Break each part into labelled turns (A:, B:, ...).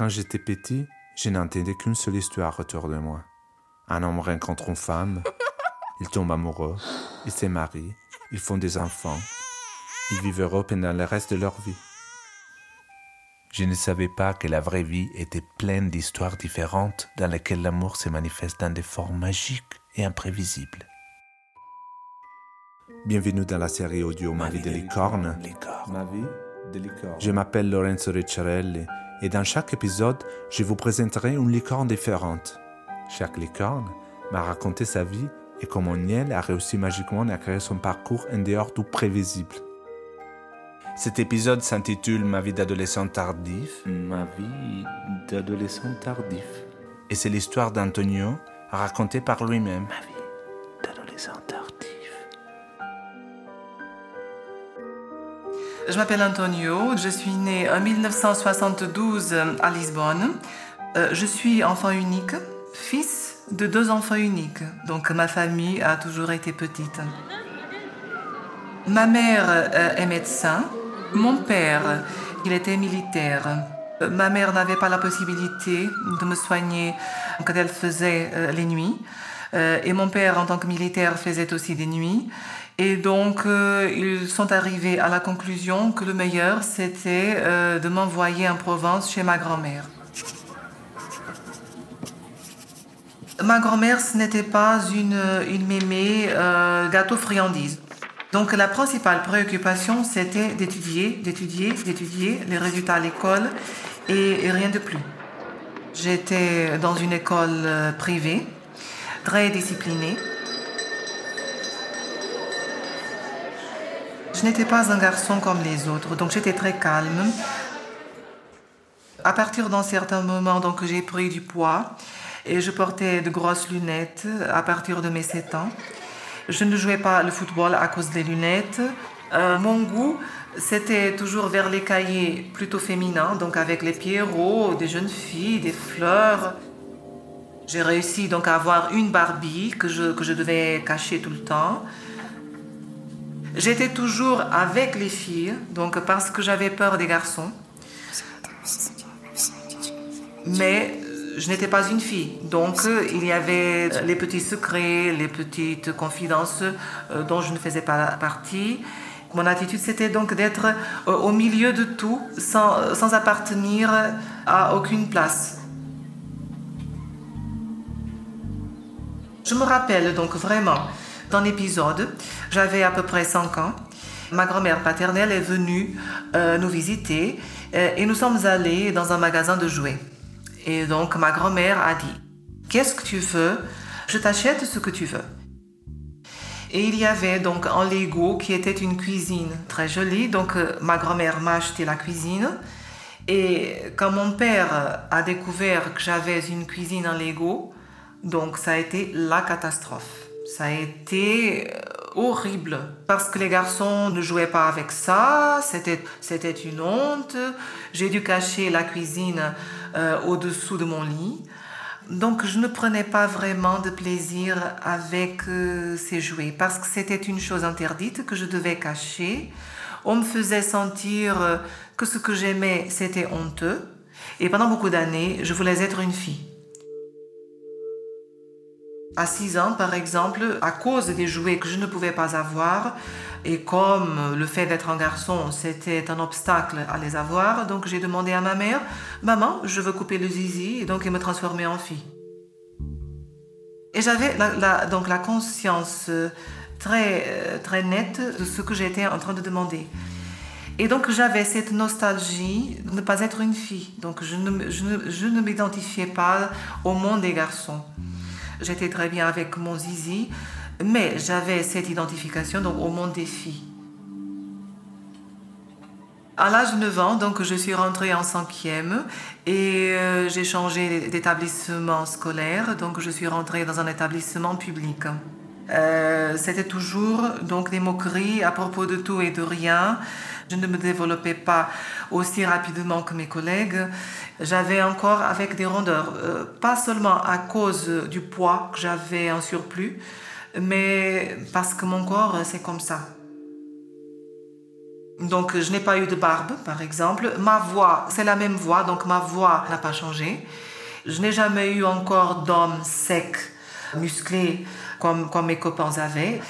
A: Quand j'étais petit, je n'entendais qu'une seule histoire autour de moi. Un homme rencontre une femme, il tombe amoureux, il se marie, ils font des enfants, ils vivent heureux pendant le reste de leur vie. Je ne savais pas que la vraie vie était pleine d'histoires différentes dans lesquelles l'amour se manifeste dans des formes magiques et imprévisibles. Bienvenue dans la série audio Ma, vie de licorne. Ma vie de licorne. Je m'appelle Lorenzo Ricciarelli et dans chaque épisode, je vous présenterai une licorne différente. Chaque licorne m'a raconté sa vie et comment Niel a réussi magiquement à créer son parcours en dehors du prévisible. Cet épisode s'intitule Ma vie d'adolescent tardif. Ma vie d'adolescent tardif. Et c'est l'histoire d'Antonio racontée par lui-même. Ma vie d'adolescent tardif.
B: Je m'appelle Antonio, je suis né en 1972 à Lisbonne. Euh, je suis enfant unique, fils de deux enfants uniques, donc ma famille a toujours été petite. Ma mère euh, est médecin, mon père, il était militaire. Euh, ma mère n'avait pas la possibilité de me soigner quand elle faisait les nuits. Et mon père, en tant que militaire, faisait aussi des nuits. Et donc, euh, ils sont arrivés à la conclusion que le meilleur, c'était euh, de m'envoyer en Provence chez ma grand-mère. Ma grand-mère, ce n'était pas une, une mémé euh, gâteau-friandise. Donc, la principale préoccupation, c'était d'étudier, d'étudier, d'étudier les résultats à l'école et rien de plus. J'étais dans une école privée, très disciplinée. Je n'étais pas un garçon comme les autres, donc j'étais très calme. À partir d'un certain moment, donc j'ai pris du poids et je portais de grosses lunettes à partir de mes 7 ans. Je ne jouais pas le football à cause des lunettes. Euh, mon goût, c'était toujours vers les cahiers plutôt féminins, donc avec les pierrots, des jeunes filles, des fleurs. J'ai réussi donc à avoir une Barbie que je, que je devais cacher tout le temps. J'étais toujours avec les filles, donc parce que j'avais peur des garçons. Mais je n'étais pas une fille. Donc il y avait les petits secrets, les petites confidences euh, dont je ne faisais pas partie. Mon attitude, c'était donc d'être euh, au milieu de tout, sans, sans appartenir à aucune place. Je me rappelle donc vraiment d'un épisode. J'avais à peu près 5 ans. Ma grand-mère paternelle est venue euh, nous visiter euh, et nous sommes allés dans un magasin de jouets. Et donc ma grand-mère a dit, qu'est-ce que tu veux? Je t'achète ce que tu veux. Et il y avait donc un Lego qui était une cuisine très jolie. Donc euh, ma grand-mère m'a acheté la cuisine. Et quand mon père a découvert que j'avais une cuisine en Lego, donc ça a été la catastrophe. Ça a été euh, horrible parce que les garçons ne jouaient pas avec ça, c'était, c'était une honte. J'ai dû cacher la cuisine euh, au-dessous de mon lit. Donc je ne prenais pas vraiment de plaisir avec euh, ces jouets parce que c'était une chose interdite que je devais cacher. On me faisait sentir que ce que j'aimais c'était honteux. Et pendant beaucoup d'années, je voulais être une fille. À 6 ans, par exemple, à cause des jouets que je ne pouvais pas avoir, et comme le fait d'être un garçon, c'était un obstacle à les avoir, donc j'ai demandé à ma mère, Maman, je veux couper le zizi, et donc me transformer en fille. Et j'avais donc la conscience euh, très, euh, très nette de ce que j'étais en train de demander. Et donc j'avais cette nostalgie de ne pas être une fille. Donc je ne m'identifiais pas au monde des garçons. J'étais très bien avec mon zizi, mais j'avais cette identification donc, au monde des filles. À l'âge de 9 ans, donc, je suis rentrée en cinquième et euh, j'ai changé d'établissement scolaire. Donc, je suis rentrée dans un établissement public. Euh, c'était toujours donc des moqueries à propos de tout et de rien. Je ne me développais pas aussi rapidement que mes collègues. J'avais encore avec des rondeurs, euh, pas seulement à cause du poids que j'avais en surplus, mais parce que mon corps, c'est comme ça. Donc, je n'ai pas eu de barbe, par exemple. Ma voix, c'est la même voix, donc ma voix n'a pas changé. Je n'ai jamais eu encore d'homme sec, musclé, comme, comme mes copains avaient.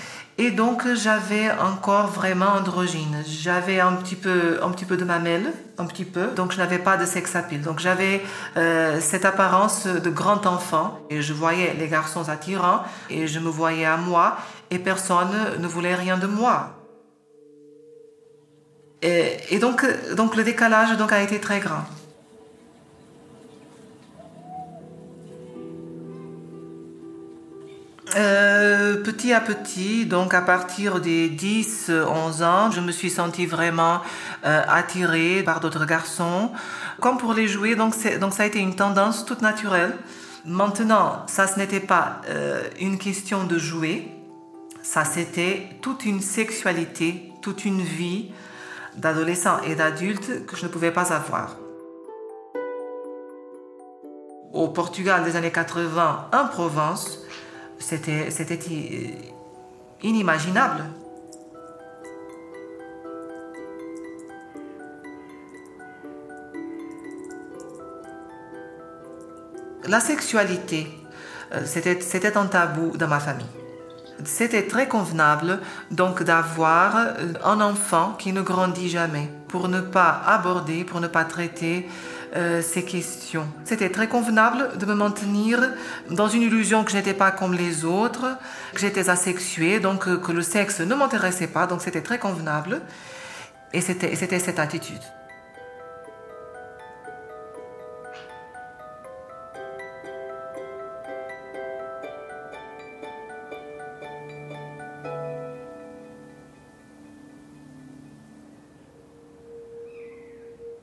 B: Et donc, j'avais encore vraiment androgyne. J'avais un petit peu, un petit peu de mamelle, un petit peu. Donc, je n'avais pas de sex. Donc, j'avais euh, cette apparence de grand enfant. Et je voyais les garçons attirants. Et je me voyais à moi. Et personne ne voulait rien de moi. Et, donc, donc le décalage donc, a été très grand. Euh, petit à petit, donc à partir des 10, 11 ans, je me suis sentie vraiment euh, attirée par d'autres garçons. Comme pour les jouer, donc, donc ça a été une tendance toute naturelle. Maintenant, ça ce n'était pas euh, une question de jouer, ça c'était toute une sexualité, toute une vie, d'adolescents et d'adultes que je ne pouvais pas avoir. Au Portugal des années 80, en Provence, c'était inimaginable. La sexualité, euh, c'était un tabou dans ma famille c'était très convenable donc d'avoir euh, un enfant qui ne grandit jamais pour ne pas aborder, pour ne pas traiter euh, ces questions. C'était très convenable de me maintenir dans une illusion que je n'étais pas comme les autres, que j'étais asexuée, donc euh, que le sexe ne m'intéressait pas, donc c'était très convenable. Et c'était cette attitude.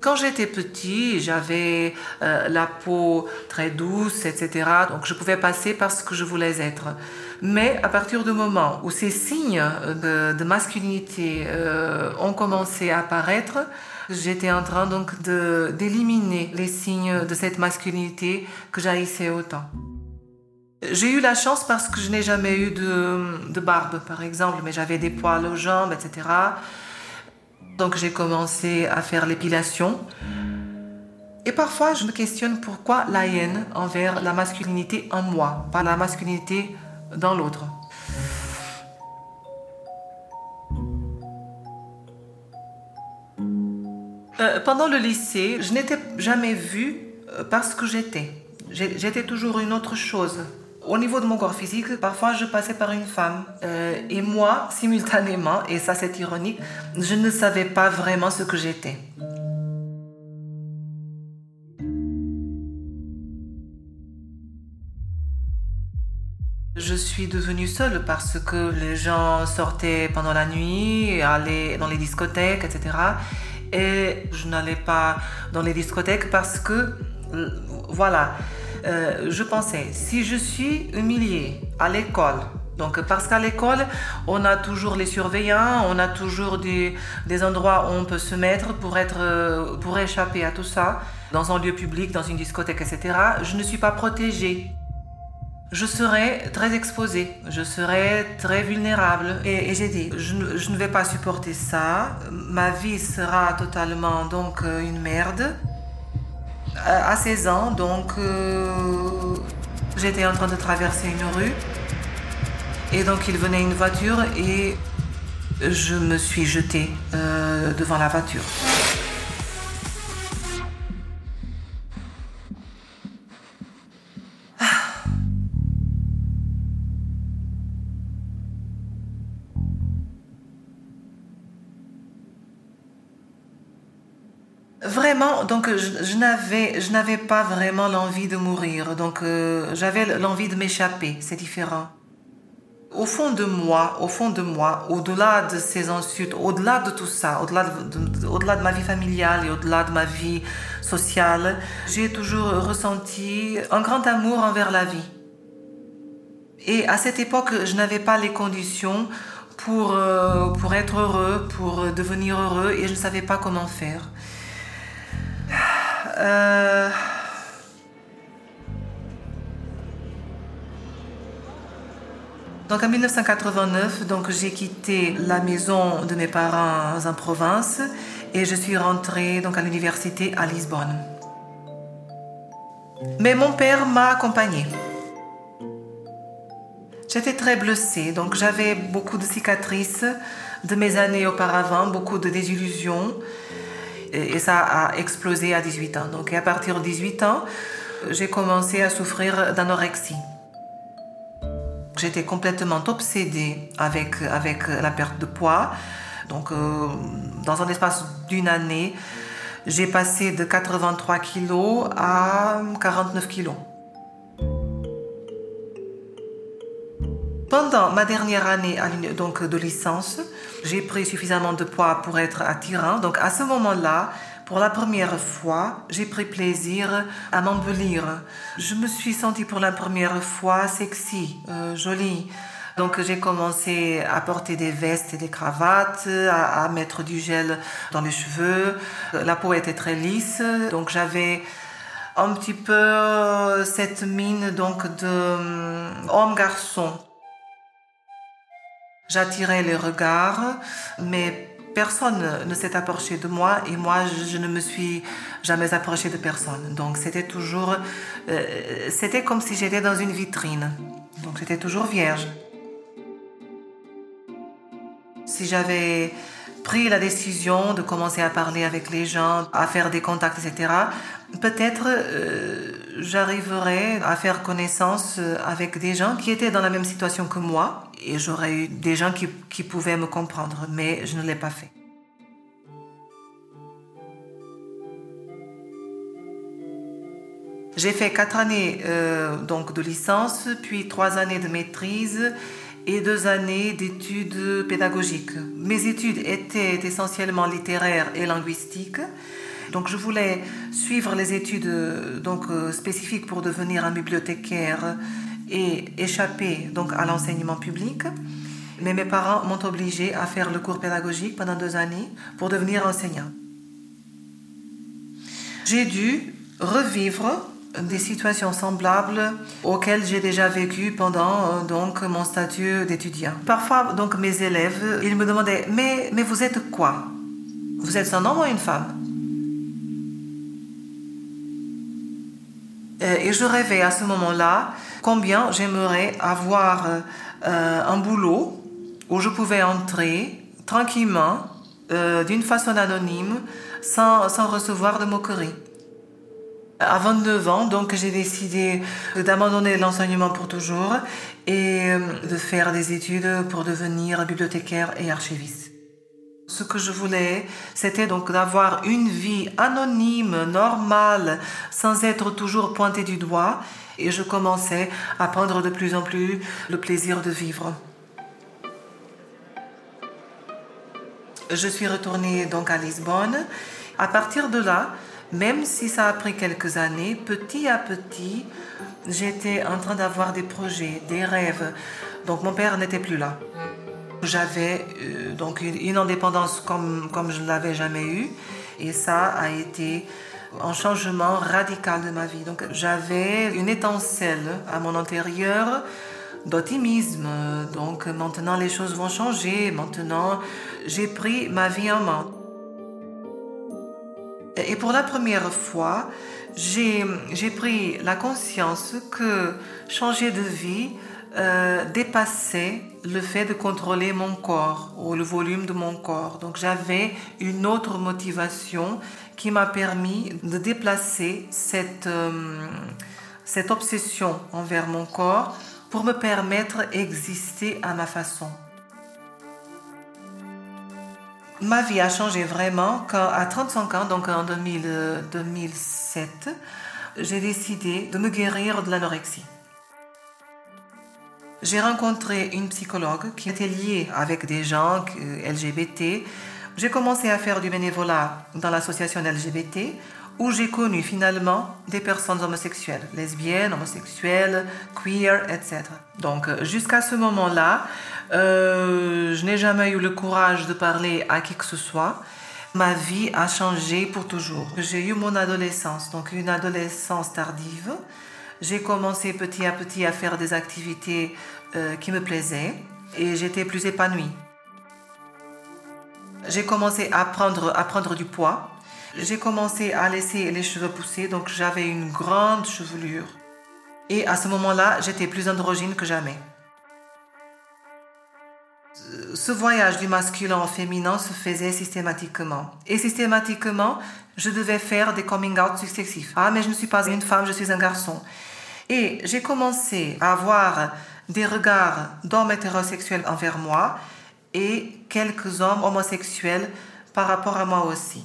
B: Quand j'étais petit, j'avais euh, la peau très douce, etc. Donc je pouvais passer parce que je voulais être. Mais à partir du moment où ces signes de, masculinité euh, ont commencé à apparaître, j'étais en train donc d'éliminer les signes de cette masculinité que j'haïssais autant. J'ai eu la chance parce que je n'ai jamais eu de barbe, par exemple, mais j'avais des poils aux jambes, etc. Donc j'ai commencé à faire l'épilation. Et parfois, je me questionne pourquoi la haine envers la masculinité en moi, pas la masculinité dans l'autre. Euh, pendant le lycée, je n'étais jamais vue euh, parce que j'étais. J'étais toujours une autre chose. Au niveau de mon corps physique, parfois je passais par une femme. Euh, et moi, simultanément, et ça c'est ironique, je ne savais pas vraiment ce que j'étais. Je suis devenue seule parce que les gens sortaient pendant la nuit, allaient dans les discothèques, etc. Et je n'allais pas dans les discothèques parce que, euh, voilà, euh, je pensais, si je suis humiliée à l'école, donc parce qu'à l'école, on a toujours les surveillants, on a toujours des, endroits où on peut se mettre pour, être, euh, pour échapper à tout ça, dans un lieu public, dans une discothèque, etc. Je ne suis pas protégée. Je serais très exposée, je serais très vulnérable. Et, j'ai dit, je, je ne vais pas supporter ça, ma vie sera totalement donc euh, une merde à 16 ans, donc euh, j'étais en train de traverser une rue. Et donc il venait une voiture et je me suis jetée euh, devant la voiture. Je, n'avais, pas vraiment l'envie de mourir. Donc euh, j'avais l'envie de m'échapper. C'est différent. Au fond de moi, au fond de moi, au-delà de ces insultes, au-delà de tout ça, au-delà de, au-delà de ma vie familiale et au-delà de ma vie sociale, j'ai toujours ressenti un grand amour envers la vie. Et à cette époque, je n'avais pas les conditions pour, euh, pour être heureux, pour devenir heureux, et je ne savais pas comment faire. Euh, Donc en 1989, donc j'ai quitté la maison de mes parents en province et je suis rentrée donc à l'université à Lisbonne. Mais mon père m'a accompagnée. J'étais très blessée, donc j'avais beaucoup de cicatrices de mes années auparavant, beaucoup de désillusions, et, ça a explosé à 18 ans. Donc à partir de 18 ans, j'ai commencé à souffrir d'anorexie. J'étais complètement obsédée avec, avec la perte de poids. Donc, euh, dans un espace d'une année, j'ai passé de 83 kilos à 49 kilos. Pendant ma dernière année donc de licence, j'ai pris suffisamment de poids pour être attirant. Donc à ce moment-là, pour la première fois, j'ai pris plaisir à m'embellir. Je me suis sentie pour la première fois sexy, euh, jolie. Donc j'ai commencé à porter des vestes et des cravates, à, mettre du gel dans les cheveux. La peau était très lisse, donc j'avais un petit peu euh, cette mine donc de euh, homme garçon. J'attirais les regards, mais personne ne s'est approché de moi et moi, je, ne me suis jamais approché de personne. Donc, c'était toujours, euh, c'était comme si j'étais dans une vitrine. Donc, j'étais toujours vierge. Si j'avais pris la décision de commencer à parler avec les gens, à faire des contacts, etc., peut-être euh, j'arriverais à faire connaissance avec des gens qui étaient dans la même situation que moi et j'aurais eu des gens qui, pouvaient me comprendre, mais je ne l'ai pas fait. J'ai fait quatre années euh, donc de licence, puis trois années de maîtrise et deux années d'études pédagogiques. Mes études étaient essentiellement littéraires et linguistiques. Donc je voulais suivre les études donc euh, spécifiques pour devenir un bibliothécaire et échapper donc à l'enseignement public. Mais mes parents m'ont obligé à faire le cours pédagogique pendant deux années pour devenir enseignant. J'ai dû revivre des situations semblables auxquelles j'ai déjà vécu pendant donc mon statut d'étudiant. Parfois donc mes élèves, ils me demandaient mais mais vous êtes quoi? Vous êtes un homme ou une femme? Et je rêvais à ce moment-là combien j'aimerais avoir euh, un boulot où je pouvais entrer tranquillement, euh, d'une façon anonyme, sans, sans recevoir de moquerie. À 29 ans, donc, j'ai décidé d'abandonner l'enseignement pour toujours et euh, de faire des études pour devenir bibliothécaire et archiviste. Ce que je voulais, c'était donc d'avoir une vie anonyme, normale, sans être toujours pointé du doigt et je commençais à prendre de plus en plus le plaisir de vivre. Je suis retournée donc à Lisbonne. À partir de là, même si ça a pris quelques années, petit à petit, j'étais en train d'avoir des projets, des rêves. Donc mon père n'était plus là. J'avais euh, donc une indépendance comme, comme je ne l'avais jamais eue. Et ça a été un changement radical de ma vie. Donc j'avais une étincelle à mon intérieur d'optimisme. Donc maintenant les choses vont changer. Maintenant j'ai pris ma vie en main. Et pour la première fois, j'ai pris la conscience que changer de vie euh, dépassait le fait de contrôler mon corps ou le volume de mon corps. Donc j'avais une autre motivation qui m'a permis de déplacer cette, euh, cette obsession envers mon corps pour me permettre d'exister à ma façon. Ma vie a changé vraiment quand à 35 ans, donc en 2007, j'ai décidé de me guérir de l'anorexie. J'ai rencontré une psychologue qui était liée avec des gens LGBT. J'ai commencé à faire du bénévolat dans l'association LGBT où j'ai connu finalement des personnes homosexuelles, lesbiennes, homosexuelles, queer, etc. Donc jusqu'à ce moment-là, euh, je n'ai jamais eu le courage de parler à qui que ce soit. Ma vie a changé pour toujours. J'ai eu mon adolescence, donc une adolescence tardive. J'ai commencé petit à petit à faire des activités euh, qui me plaisaient et j'étais plus épanouie. J'ai commencé à prendre, à prendre du poids. J'ai commencé à laisser les cheveux pousser, donc j'avais une grande chevelure. Et à ce moment-là, j'étais plus androgyne que jamais. Ce voyage du masculin au féminin se faisait systématiquement. Et systématiquement, je devais faire des coming out successifs. Ah, mais je ne suis pas une femme, je suis un garçon. Et j'ai commencé à avoir des regards d'hommes hétérosexuels envers moi et quelques hommes homosexuels par rapport à moi aussi.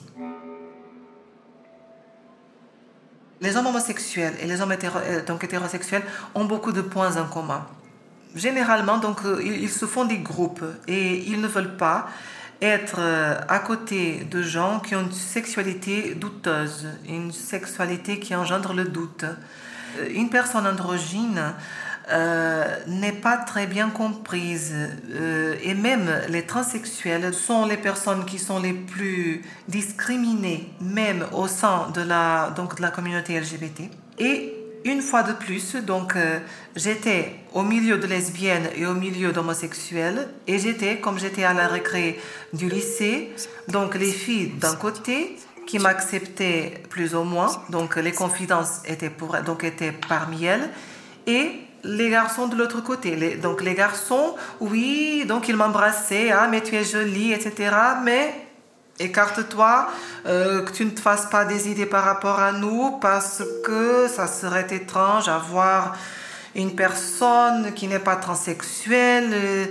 B: Les hommes homosexuels et les hommes euh, donc hétérosexuels ont beaucoup de points en commun. Généralement, donc, euh, ils se font des groupes et ils ne veulent pas être euh, à côté de gens qui ont une sexualité douteuse, une sexualité qui engendre le doute. Une personne androgyne euh, n'est pas très bien comprise. Euh, et même les transsexuels sont les personnes qui sont les plus discriminées, même au sein de la, donc, de la communauté LGBT. Et une fois de plus, donc euh, j'étais au milieu de lesbiennes et au milieu d'homosexuels, et j'étais, comme j'étais à la récré du lycée, donc les filles d'un côté qui m'acceptaient plus ou moins, donc les confidences étaient, pour, donc étaient parmi elles, et les garçons de l'autre côté. Les, donc les garçons, oui, donc ils m'embrassaient, ah mais tu es jolie, etc. Mais écarte-toi, euh, que tu ne te fasses pas des idées par rapport à nous, parce que ça serait étrange avoir une personne qui n'est pas transsexuelle, euh,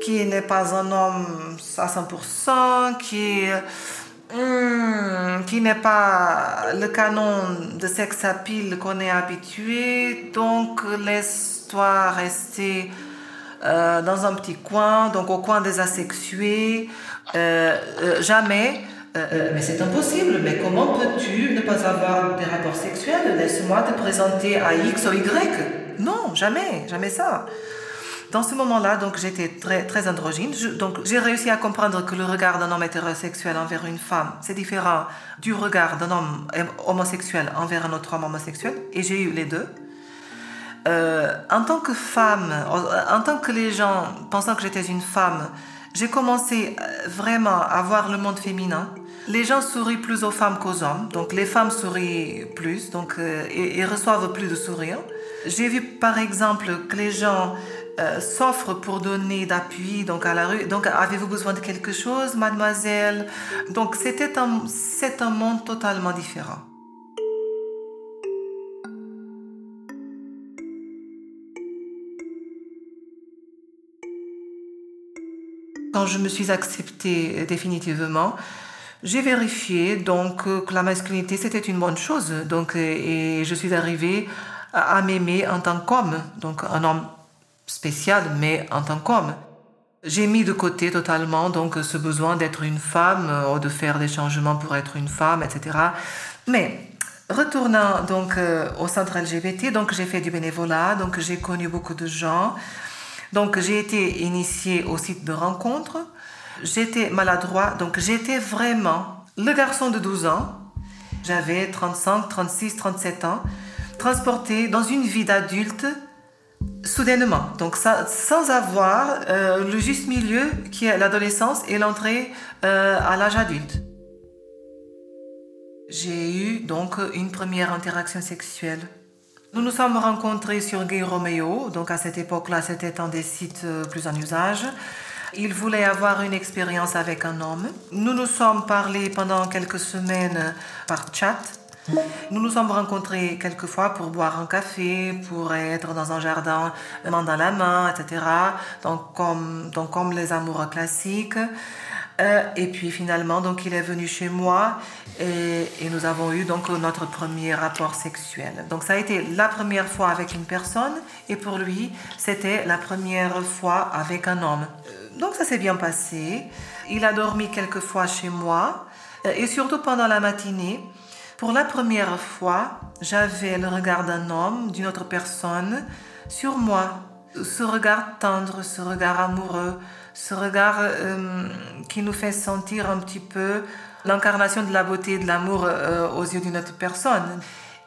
B: qui n'est pas un homme à 100%, qui... Hmm, qui n'est pas le canon de sex appeal qu'on est habitué. Donc, laisse-toi rester euh, dans un petit coin, donc au coin des asexués. Euh, euh, jamais. mais c'est impossible. Mais comment peux-tu ne pas avoir des rapports sexuels? Laisse-moi te présenter à X ou Y. Non, jamais, jamais ça. Dans ce moment-là, donc j'étais très, très androgyne. donc j'ai réussi à comprendre que le regard d'un homme hétérosexuel envers une femme, c'est différent du regard d'un homme homosexuel envers un autre homme homosexuel. Et j'ai eu les deux. Euh, en tant que femme, en tant que les gens pensant que j'étais une femme, j'ai commencé euh, vraiment à voir le monde féminin. Les gens sourient plus aux femmes qu'aux hommes, donc les femmes sourient plus, donc euh, et, reçoivent plus de sourires. J'ai vu par exemple que les gens euh, s'offre pour donner d'appui donc à la rue. Donc avez-vous besoin de quelque chose, mademoiselle? Donc c'était un, c'est un monde totalement différent. Quand je me suis acceptée définitivement, j'ai vérifié donc que la masculinité c'était une bonne chose. Donc et je suis arrivée à m'aimer en tant qu'homme, donc un homme spécial, mais en tant qu'homme. J'ai mis de côté totalement donc ce besoin d'être une femme euh, ou de faire des changements pour être une femme, etc. Mais retournant donc euh, au centre LGBT, donc j'ai fait du bénévolat, donc j'ai connu beaucoup de gens. Donc j'ai été initiée au site de rencontre. J'étais maladroit, donc j'étais vraiment le garçon de 12 ans. J'avais 35, 36, 37 ans, transporté dans une vie d'adulte soudainement. Donc sans avoir euh, le juste milieu qui est l'adolescence et l'entrée euh, à l'âge adulte. J'ai eu donc une première interaction sexuelle. Nous nous sommes rencontrés sur Gay Romeo, donc à cette époque-là c'était un des sites euh, plus en usage. Il voulait avoir une expérience avec un homme. Nous nous sommes parlé pendant quelques semaines par chat nous nous sommes rencontrés quelques fois pour boire un café, pour être dans un jardin, main dans la main, etc. Donc comme, donc comme les amoureux classiques. Euh, et puis finalement, donc il est venu chez moi et, et, nous avons eu donc notre premier rapport sexuel. Donc ça a été la première fois avec une personne et pour lui, c'était la première fois avec un homme. Euh, donc ça s'est bien passé. Il a dormi quelques fois chez moi euh, et surtout pendant la matinée. Pour la première fois, j'avais le regard d'un homme, d'une autre personne, sur moi. Ce regard tendre, ce regard amoureux, ce regard euh, qui nous fait sentir un petit peu l'incarnation de la beauté et de l'amour euh, aux yeux d'une autre personne.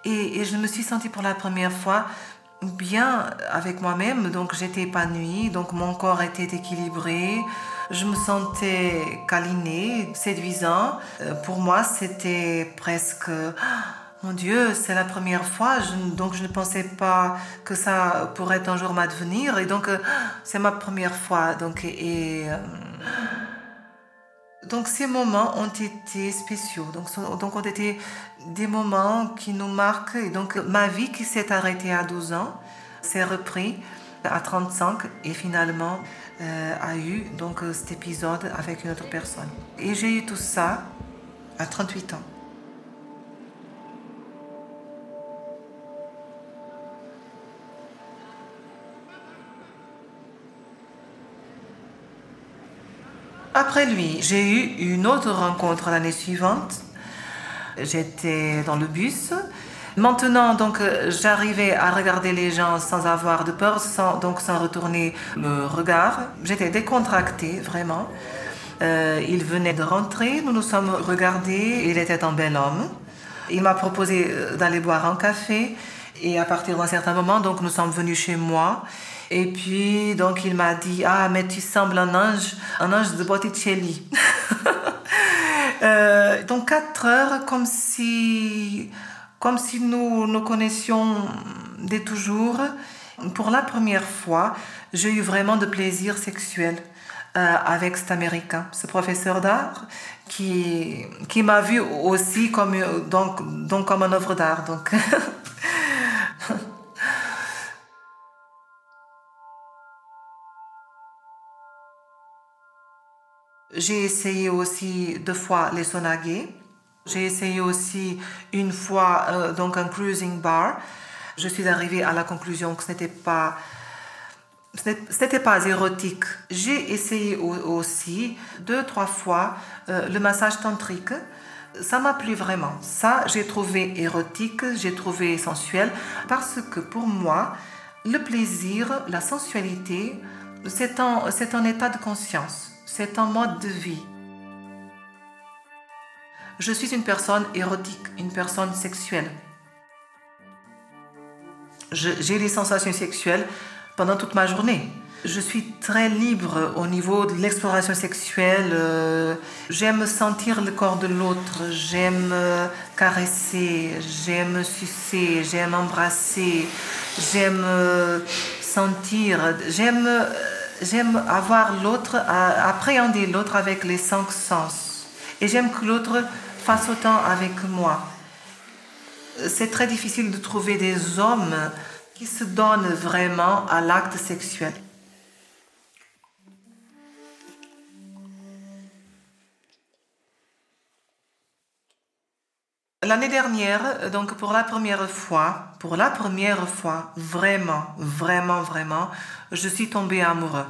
B: Et, je me suis sentie pour la première fois bien avec moi-même, donc j'étais épanouie, donc mon corps était équilibré, je me sentais câlinée, séduisant. Euh, pour moi, c'était presque... Mon Dieu, c'est la première fois, donc je ne pensais pas que ça pourrait un jour m'advenir. Et donc, euh, c'est ma première fois. Donc, et, euh, donc ces moments ont été spéciaux. Donc, donc, ont été des moments qui nous marquent. Et donc, ma vie qui s'est arrêtée à 12 ans s'est repris à 35 et finalement euh, a eu donc cet épisode avec une autre personne. Et j'ai eu tout ça à 38 ans. Après lui, j'ai eu une autre rencontre l'année suivante. J'étais dans le bus. Maintenant, donc, j'arrivais à regarder les gens sans avoir de peur, sans, donc sans retourner le regard. J'étais décontractée, vraiment. Euh, il venait de rentrer, nous nous sommes regardés, il était un bel homme. Il m'a proposé euh, d'aller boire un café et à partir d'un certain moment, donc, nous sommes venus chez moi. Et puis, donc, il m'a dit Ah, mais tu sembles un ange, un ange de Botticelli. euh, donc, quatre heures, comme si, comme si nous nous connaissions dès toujours. Pour la première fois, j'ai eu vraiment de plaisir sexuel. Euh, avec cet Américain, ce professeur d'art, qui, qui m'a vu aussi comme, donc, donc comme une œuvre d'art. Donc. J'ai essayé aussi deux fois les sonaguets. J'ai essayé aussi une fois euh, donc un cruising bar. Je suis arrivée à la conclusion que ce n'était pas ce pas érotique. J'ai essayé aussi deux, trois fois euh, le massage tantrique. Ça m'a plu vraiment. Ça, j'ai trouvé érotique, j'ai trouvé sensuel, parce que pour moi, le plaisir, la sensualité, c'est un, c'est un état de conscience c'est un mode de vie. Je suis une personne érotique, une personne sexuelle. J'ai des sensations sexuelles pendant toute ma journée. Je suis très libre au niveau de l'exploration sexuelle. Euh, j'aime sentir le corps de l'autre, j'aime euh, caresser, j'aime sucer, j'aime embrasser, j'aime euh, sentir, j'aime j'aime avoir l'autre, appréhender l'autre avec les cinq sens. Et j'aime que l'autre fasse autant avec moi. C'est très difficile de trouver des hommes qui se donnent vraiment à l'acte sexuel. L'année dernière, donc pour la première fois, pour la première fois, vraiment, vraiment, vraiment, je suis tombée amoureux.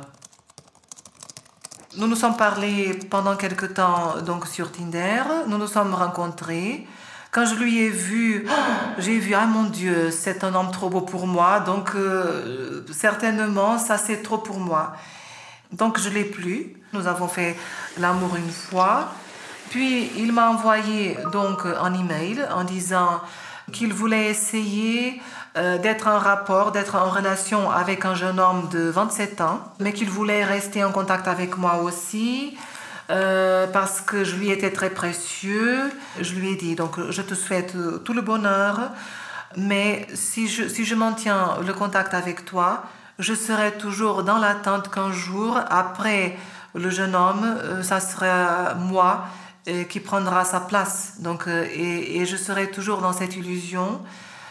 B: Nous nous sommes parlé pendant quelque temps donc sur Tinder, nous nous sommes rencontrés. Quand je lui ai vu, j'ai vu, ah mon Dieu, c'est un homme trop beau pour moi, donc euh, certainement ça c'est trop pour moi. Donc je l'ai plu. Nous avons fait l'amour une fois. Puis il m'a envoyé donc un email en disant qu'il voulait essayer euh, d'être en rapport, d'être en relation avec un jeune homme de 27 ans, mais qu'il voulait rester en contact avec moi aussi. Euh, parce que je lui étais très précieux. Je lui ai dit, donc je te souhaite tout le bonheur, mais si je, si je maintiens le contact avec toi, je serai toujours dans l'attente qu'un jour, après le jeune homme, euh, ça sera moi qui prendra sa place. Donc, euh, et, je serai toujours dans cette illusion.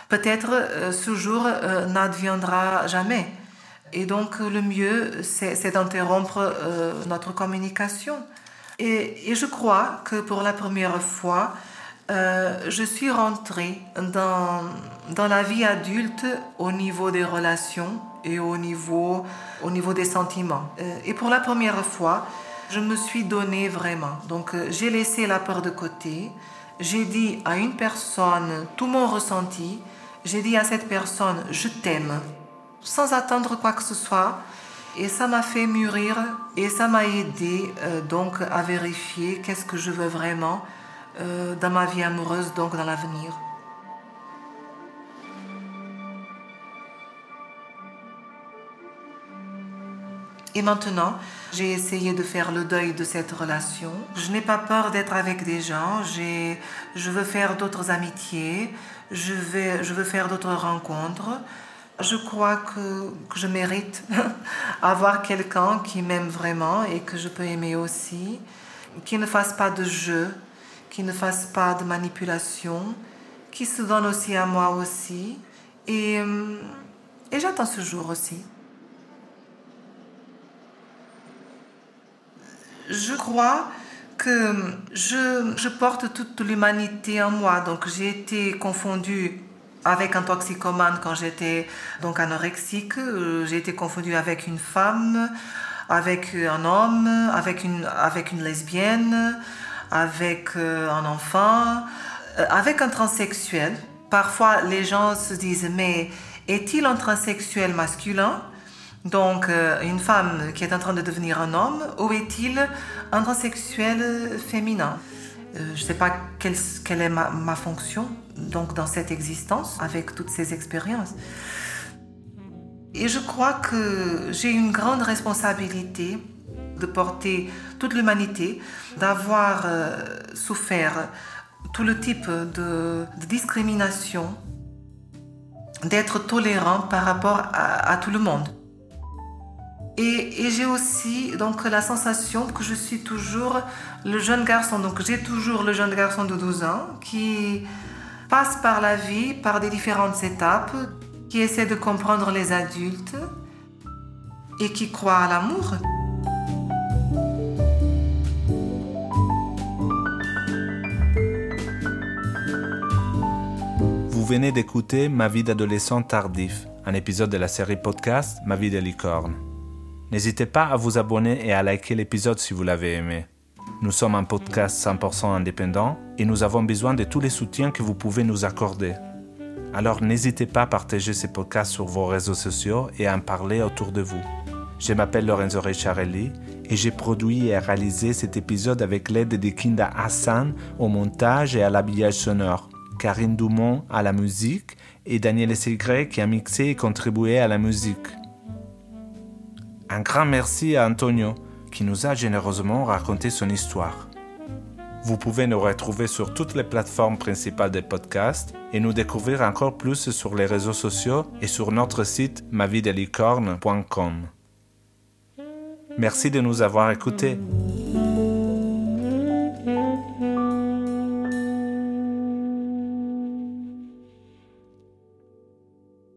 B: Peut-être euh, ce jour euh, n'adviendra jamais. Et donc le mieux, c'est d'interrompre notre communication. Et, et, je crois que pour la première fois, je suis rentrée dans, dans la vie adulte au niveau des relations et au niveau, au niveau des sentiments. et pour la première fois, je me suis donné vraiment. Donc euh, j'ai laissé la peur de côté. J'ai dit à une personne tout mon ressenti. J'ai dit à cette personne je t'aime sans attendre quoi que ce soit. Et ça m'a fait mûrir et ça m'a aidé euh, donc à vérifier qu'est-ce que je veux vraiment euh, dans ma vie amoureuse, donc dans l'avenir. Et maintenant, j'ai essayé de faire le deuil de cette relation. Je n'ai pas peur d'être avec des gens. Je veux faire d'autres amitiés. Je, veux faire d'autres rencontres. Je crois que, je mérite avoir quelqu'un qui m'aime vraiment et que je peux aimer aussi, qui ne fasse pas de jeu, qui ne fasse pas de manipulation, qui se donne aussi à moi aussi. Et, et j'attends ce jour aussi. Je crois que je, porte toute l'humanité en moi. Donc j'ai été confondue avec un toxicomane quand j'étais donc anorexique. Euh, j'ai été confondue avec une femme, avec un homme, avec une, avec une lesbienne, avec euh, un enfant, euh, avec un transsexuel. Parfois, les gens se disent, mais est-il un transsexuel masculin? Donc, une femme qui est en train de devenir un homme, ou est-il un transsexuel féminin Je ne sais pas quelle, est ma, ma fonction donc dans cette existence avec toutes ces expériences. Et je crois que j'ai une grande responsabilité de porter toute l'humanité, d'avoir euh, souffert tout le type de, discrimination, d'être tolérant par rapport à, tout le monde. Et, j'ai aussi donc la sensation que je suis toujours le jeune garçon, donc j'ai toujours le jeune garçon de 12 ans qui passe par la vie, par des différentes étapes, qui essaie de comprendre les adultes et qui croit à l'amour.
A: Vous venez d'écouter Ma vie d'adolescent tardif, un épisode de la série podcast Ma vie de licorne. N'hésitez pas à vous abonner et à liker l'épisode si vous l'avez aimé. Nous sommes un podcast 100% indépendant et nous avons besoin de tous les soutiens que vous pouvez nous accorder. Alors n'hésitez pas à partager ces podcasts sur vos réseaux sociaux et à en parler autour de vous. Je m'appelle Lorenzo Ricciarelli et j'ai produit et réalisé cet épisode avec l'aide de Kinda Hassan au montage et à l'habillage sonore, Karine Dumont à la musique et Daniel Segré qui a mixé et contribué à la musique. Un grand merci à Antonio qui nous a généreusement raconté son histoire. Vous pouvez nous retrouver sur toutes les plateformes principales des podcasts et nous découvrir encore plus sur les réseaux sociaux et sur notre site mavidelicorne.com. Merci de nous avoir écoutés.